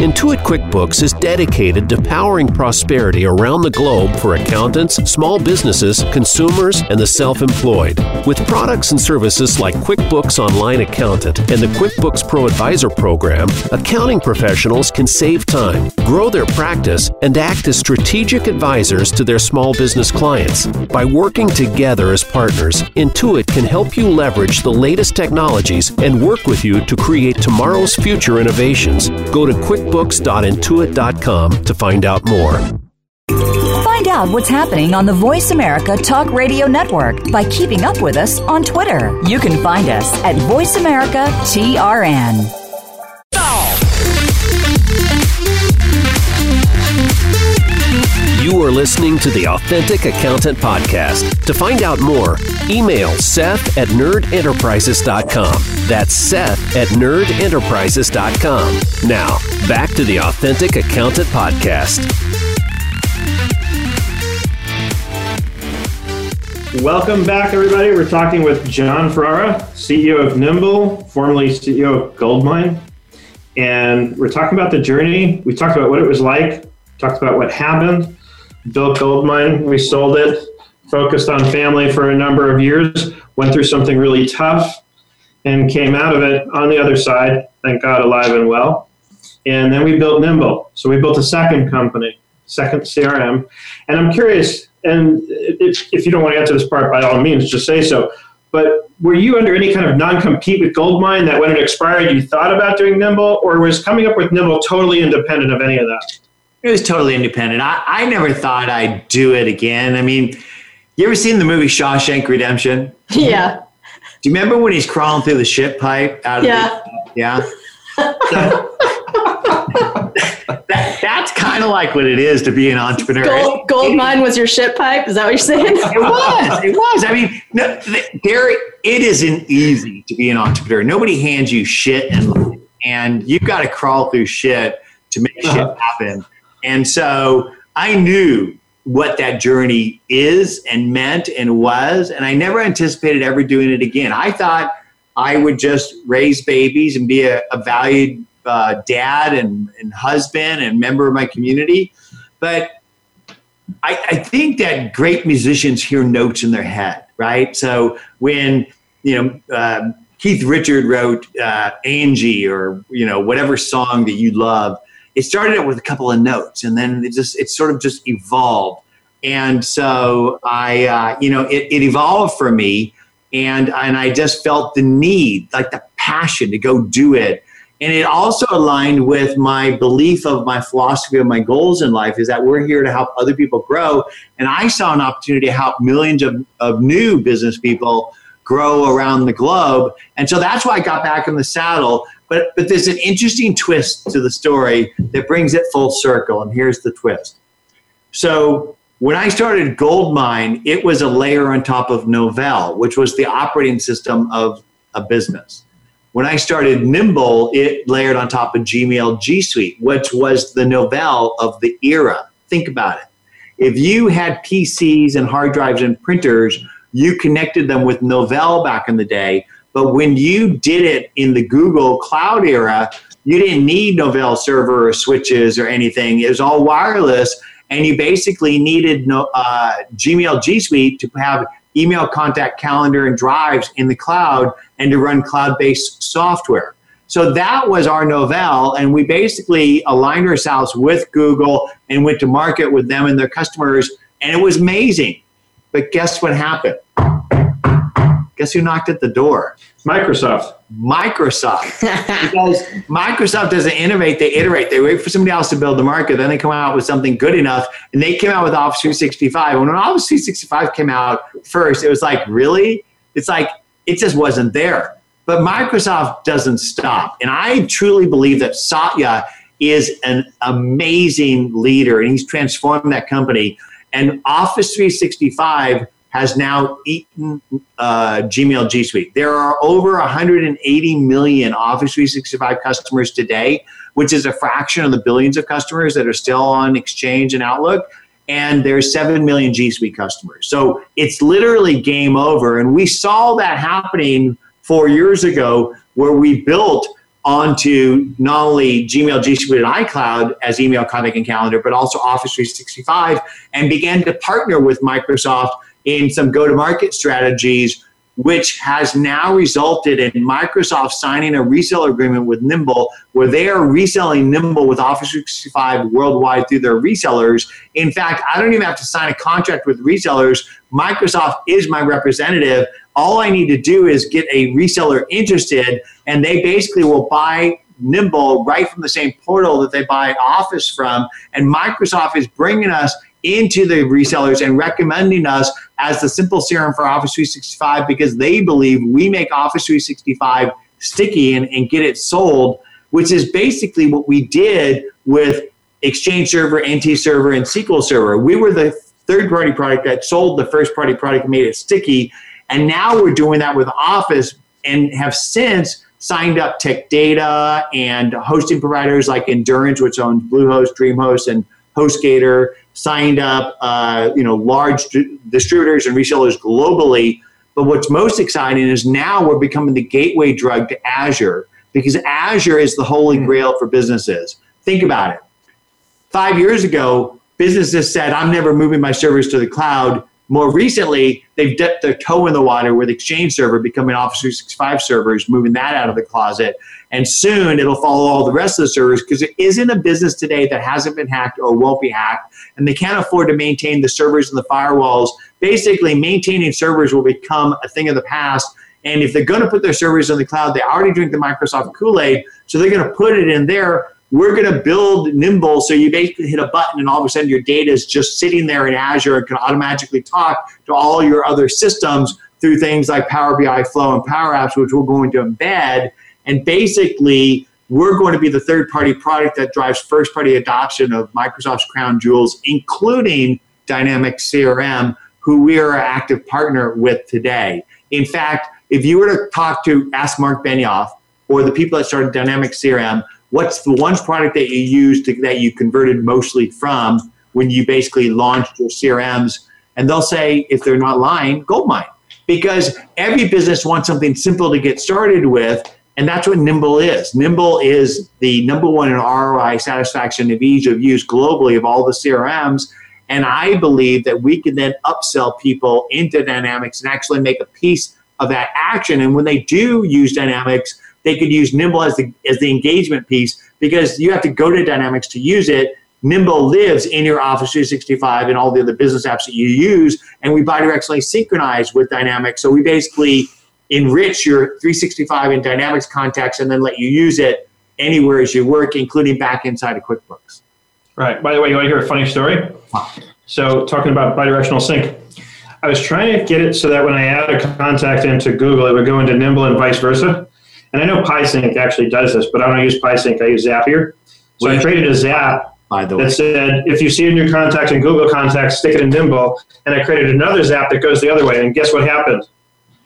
Intuit QuickBooks is dedicated to powering prosperity around the globe for accountants, small businesses, consumers, and the self employed. With products and services like QuickBooks Online Accountant and the QuickBooks Pro Advisor program, accounting professionals can save time, grow their practice, and act as strategic advisors to their small business clients. By working together as partners, Intuit can help you leverage the latest technologies and work with you to create tomorrow's future innovations. Go to QuickBooks QuickBooks.intuit.com to find out more. Find out what's happening on the Voice America Talk Radio Network by keeping up with us on Twitter. You can find us at Voice America TRN. Listening to the Authentic Accountant Podcast. To find out more, email Seth at nerdenterprises.com. That's Seth at nerdenterprises.com. Now, back to the Authentic Accountant Podcast. Welcome back, everybody. We're talking with Jon Ferrara, CEO of Nimble, formerly CEO of Goldmine. And we're talking about the journey. We talked about what it was like, talked about what happened, built Goldmine, we sold it, focused on family for a number of years, went through something really tough, and came out of it on the other side, thank God, alive and well. And then we built Nimble. So we built a second company, second CRM. And I'm curious, and if, if you don't want to answer this part, by all means, just say so. But were you under any kind of non-compete with Goldmine that when it expired, you thought about doing Nimble, or was coming up with Nimble totally independent of any of that? It was totally independent. I, I never thought I'd do it again. I mean, you ever seen the movie Shawshank Redemption? Yeah. Do you remember when he's crawling through the shit pipe out of Yeah. the yeah? So, that, that's kind of like what it is to be an entrepreneur. Gold, gold mine was your shit pipe. Is that what you're saying? It was. It was. I mean, no, there. It isn't easy to be an entrepreneur. Nobody hands you shit, and and you've got to crawl through shit to make shit uh-huh. happen. And so I knew what that journey is and meant and was, and I never anticipated ever doing it again. I thought I would just raise babies and be a, a valued uh, dad and, and husband and member of my community, but I, I think that great musicians hear notes in their head, right? So when you know um, Keith Richard wrote uh, Angie or you know whatever song that you love, it started out with a couple of notes, and then it just it sort of just evolved. And so I, uh, you know, it, it evolved for me, and and I just felt the need, like the passion to go do it. And it also aligned with my belief of my philosophy of my goals in life is that we're here to help other people grow. And I saw an opportunity to help millions of, of new business people grow around the globe. And so that's why I got back in the saddle. But, but there's an interesting twist to the story that brings it full circle. And here's the twist. So when I started Goldmine, it was a layer on top of Novell, which was the operating system of a business. When I started Nimble, it layered on top of Gmail G Suite, which was the Novell of the era. Think about it. If you had PCs and hard drives and printers, you connected them with Novell back in the day. But when you did it in the Google Cloud era, you didn't need Novell server or switches or anything. It was all wireless, and you basically needed no, uh, Gmail G Suite to have email contact calendar and drives in the cloud and to run cloud-based software. So that was our Novell, and we basically aligned ourselves with Google and went to market with them and their customers, and it was amazing. But guess what happened? Guess who knocked at the door? Microsoft. Microsoft. because Microsoft doesn't innovate, they iterate. They wait for somebody else to build the market, then they come out with something good enough. And they came out with Office 365. And when Office 365 came out first, it was like, really? It's like, it just wasn't there. But Microsoft doesn't stop. And I truly believe that Satya is an amazing leader and he's transformed that company. And Office 365 has now eaten uh, Gmail G Suite. There are over 180 million Office 365 customers today, which is a fraction of the billions of customers that are still on Exchange and Outlook. And there's 7 million G Suite customers. So it's literally game over. And we saw that happening four years ago where we built onto not only Gmail, G Suite, and iCloud as email, contact, and calendar, but also Office 365 and began to partner with Microsoft in some go to market strategies, which has now resulted in Microsoft signing a reseller agreement with Nimble, where they are reselling Nimble with Office 365 worldwide through their resellers. In fact, I don't even have to sign a contract with resellers. Microsoft is my representative. All I need to do is get a reseller interested, and they basically will buy Nimble right from the same portal that they buy Office from. And Microsoft is bringing us into the resellers and recommending us as the simple CRM for Office 365 because they believe we make Office 365 sticky and, and get it sold, which is basically what we did with Exchange Server, NT Server, and SQL Server. We were the third party product that sold the first party product and made it sticky. And now we're doing that with Office and have since signed up Tech Data and hosting providers like Endurance, which owns Bluehost, DreamHost, and HostGator, signed up uh, you know large distributors and resellers globally. But what's most exciting is now we're becoming the gateway drug to Azure because Azure is the holy hmm. grail for businesses. Think about it. Five years ago, businesses said, I'm never moving my servers to the cloud. More recently, they've dipped their toe in the water with Exchange Server becoming Office 365 servers, moving that out of the closet. And soon it'll follow all the rest of the servers because it isn't a business today that hasn't been hacked or won't be hacked. And they can't afford to maintain the servers and the firewalls. Basically, maintaining servers will become a thing of the past. And if they're going to put their servers in the cloud, they already drink the Microsoft Kool Aid. So they're going to put it in there we're going to build Nimble so you basically hit a button and all of a sudden your data is just sitting there in Azure and can automatically talk to all your other systems through things like Power BI Flow and Power Apps, which we're going to embed. And basically, we're going to be the third party product that drives first party adoption of Microsoft's crown jewels, including Dynamics CRM, who we are an active partner with today. In fact, if you were to talk to ask Marc Benioff or the people that started Dynamics CRM, what's the one product that you used to, that you converted mostly from when you basically launched your CRMs? And they'll say, if they're not lying, Goldmine. Because every business wants something simple to get started with, and that's what Nimble is. Nimble is the number one in ROI, satisfaction, and ease of use globally of all the CRMs. And I believe that we can then upsell people into Dynamics and actually make a piece of that action. And when they do use Dynamics, they could use Nimble as the as the engagement piece because you have to go to Dynamics to use it. Nimble lives in your Office 365 and all the other business apps that you use, and we bidirectionally synchronize with Dynamics. So we basically enrich your 365 and Dynamics context and then let you use it anywhere as you work, including back inside of QuickBooks. Right. By the way, you want to hear a funny story? So, talking about bidirectional sync, I was trying to get it so that when I add a contact into Google, it would go into Nimble and vice versa. And I know PieSync actually does this, but I don't use PieSync. I use Zapier. So I created a Zap By the way. that said, if you see in your contacts in Google Contacts, stick it in Nimble. And I created another Zap that goes the other way. And guess what happened?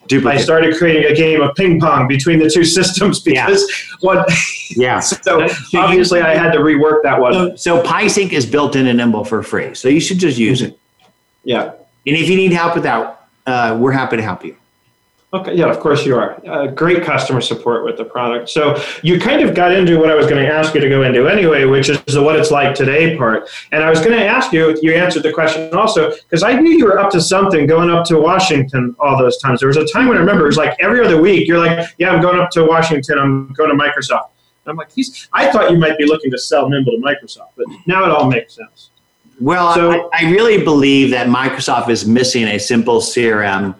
Duplicate. I started creating a game of ping pong between the two systems because yeah. what? Yeah. so obviously, I had to rework that one. So, so PieSync is built into Nimble for free, so you should just use it. Yeah. And if you need help with that, uh, we're happy to help you. Okay, yeah, of course you are. Uh, great customer support with the product. So you kind of got into what I was going to ask you to go into anyway, which is the what it's like today part. And I was going to ask you, you answered the question also, because I knew you were up to something going up to Washington all those times. There was a time when I remember it was like every other week, you're like, yeah, I'm going up to Washington, I'm going to Microsoft. And I'm like, he's, I thought you might be looking to sell Nimble to Microsoft, but now it all makes sense. Well, so, I, I really believe that Microsoft is missing a simple CRM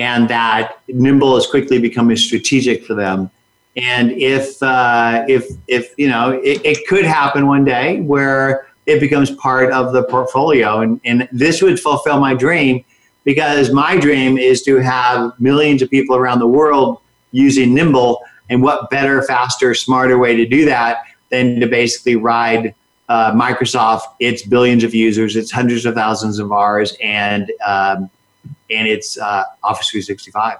and that Nimble is quickly becoming strategic for them. And if uh, if if you know, it, it, could happen one day where it becomes part of the portfolio, and and this would fulfill my dream because my dream is to have millions of people around the world using Nimble. And what better, faster, smarter way to do that than to basically ride uh, Microsoft, its billions of users, its hundreds of thousands of ours, and um, and it's uh, Office 365.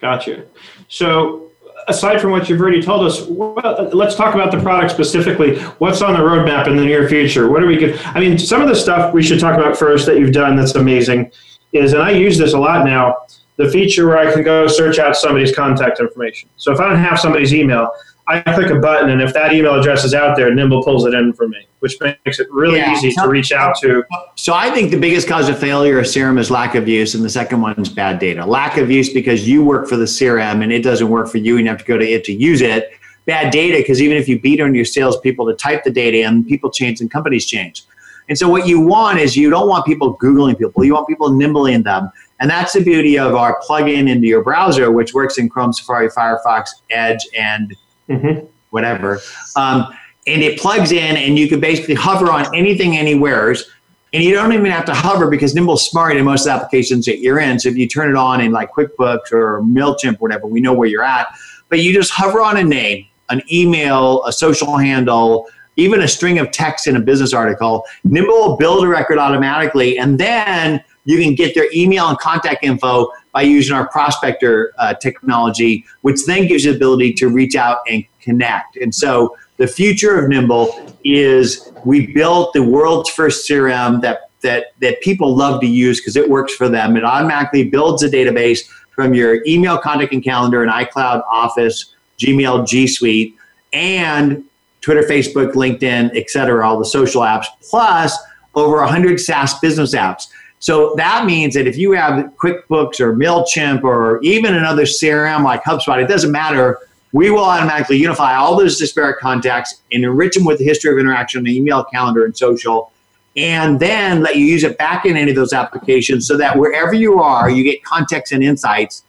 Gotcha. So, aside from what you've already told us, well, let's talk about the product specifically. What's on the roadmap in the near future? What are we good? I mean, some of the stuff we should talk about first that you've done that's amazing is, and I use this a lot now, the feature where I can go search out somebody's contact information. So if I don't have somebody's email, I click a button, and if that email address is out there, Nimble pulls it in for me, which makes it really yeah. easy to reach out to. So I think the biggest cause of failure of CRM is lack of use, and the second one is bad data. Lack of use because you work for the CRM and it doesn't work for you, and you have to go to it to use it. Bad data because even if you beat on your salespeople to type the data in, people change and companies change. And so what you want is you don't want people Googling people. You want people nimbling them. And that's the beauty of our plugin into your browser, which works in Chrome, Safari, Firefox, Edge, and mm-hmm. whatever. Um, and it plugs in, and you can basically hover on anything, anywheres. And you don't even have to hover because Nimble's smart in most applications that you're in. So if you turn it on in like QuickBooks or MailChimp, whatever, we know where you're at. But you just hover on a name, an email, a social handle, even a string of text in a business article, Nimble will build a record automatically, and then you can get their email and contact info by using our prospector uh, technology, which then gives you the ability to reach out and connect. And so the future of Nimble is we built the world's first CRM that that that people love to use because it works for them. It automatically builds a database from your email, contact, and calendar, and iCloud, Office, Gmail, G Suite, and Twitter, Facebook, LinkedIn, etc. All the social apps, plus over 100 SaaS business apps. So that means that if you have QuickBooks or MailChimp or even another CRM like HubSpot, it doesn't matter. We will automatically unify all those disparate contacts and enrich them with the history of interaction, the email, calendar, and social, and then let you use it back in any of those applications so that wherever you are, you get context and insights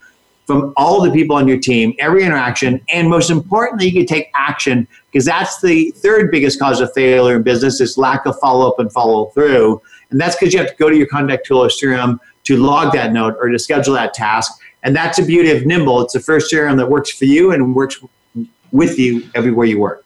from all the people on your team, every interaction, and most importantly, you can take action because that's the third biggest cause of failure in business is lack of follow up and follow through. And that's because you have to go to your contact tool or CRM to log that note or to schedule that task. And that's the beauty of Nimble. It's the first CRM that works for you and works with you everywhere you work.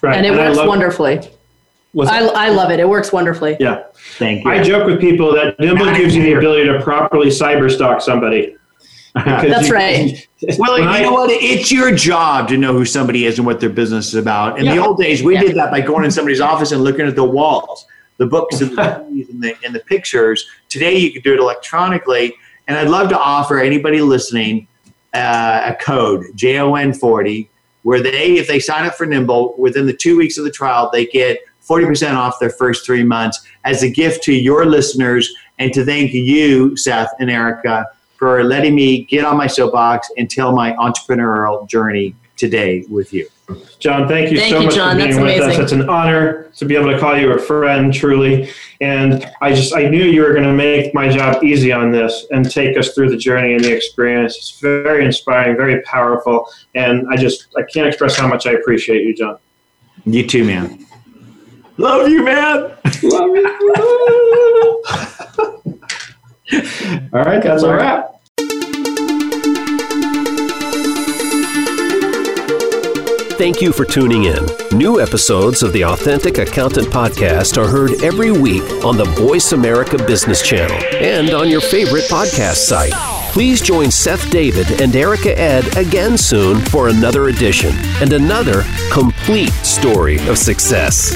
Right. And it and works love, wonderful. I, I love it. It works wonderfully. Yeah. Thank you. I joke with people that Nimble gives you the ability to properly cyber stalk somebody. That's you, right. Well, you I, know what? It's your job to know who somebody is and what their business is about. In yeah. the old days, we yeah. did that by going in somebody's office and looking at the walls the books and the, and the, and the pictures. Today, you can do it electronically. And I'd love to offer anybody listening uh, a code, JON40, where they, if they sign up for Nimble within the two weeks of the trial, they get 40% off their first three months as a gift to your listeners and to thank you, Seth and Erica, for letting me get on my soapbox and tell my entrepreneurial journey today with you. Jon, thank you thank so you, much Jon. for being That's with amazing. us. It's an honor to be able to call you a friend, truly. And I just I knew you were going to make my job easy on this and take us through the journey and the experience. It's very inspiring, very powerful, and I just I can't express how much I appreciate you, Jon. You too, man. Love you, man. Love you. all right, that's a wrap. Thank you for tuning in. New episodes of the Authentic Accountant Podcast are heard every week on the Voice America Business Channel and on your favorite podcast site. Please join Seth David and Erica Ed again soon for another edition and another complete story of success.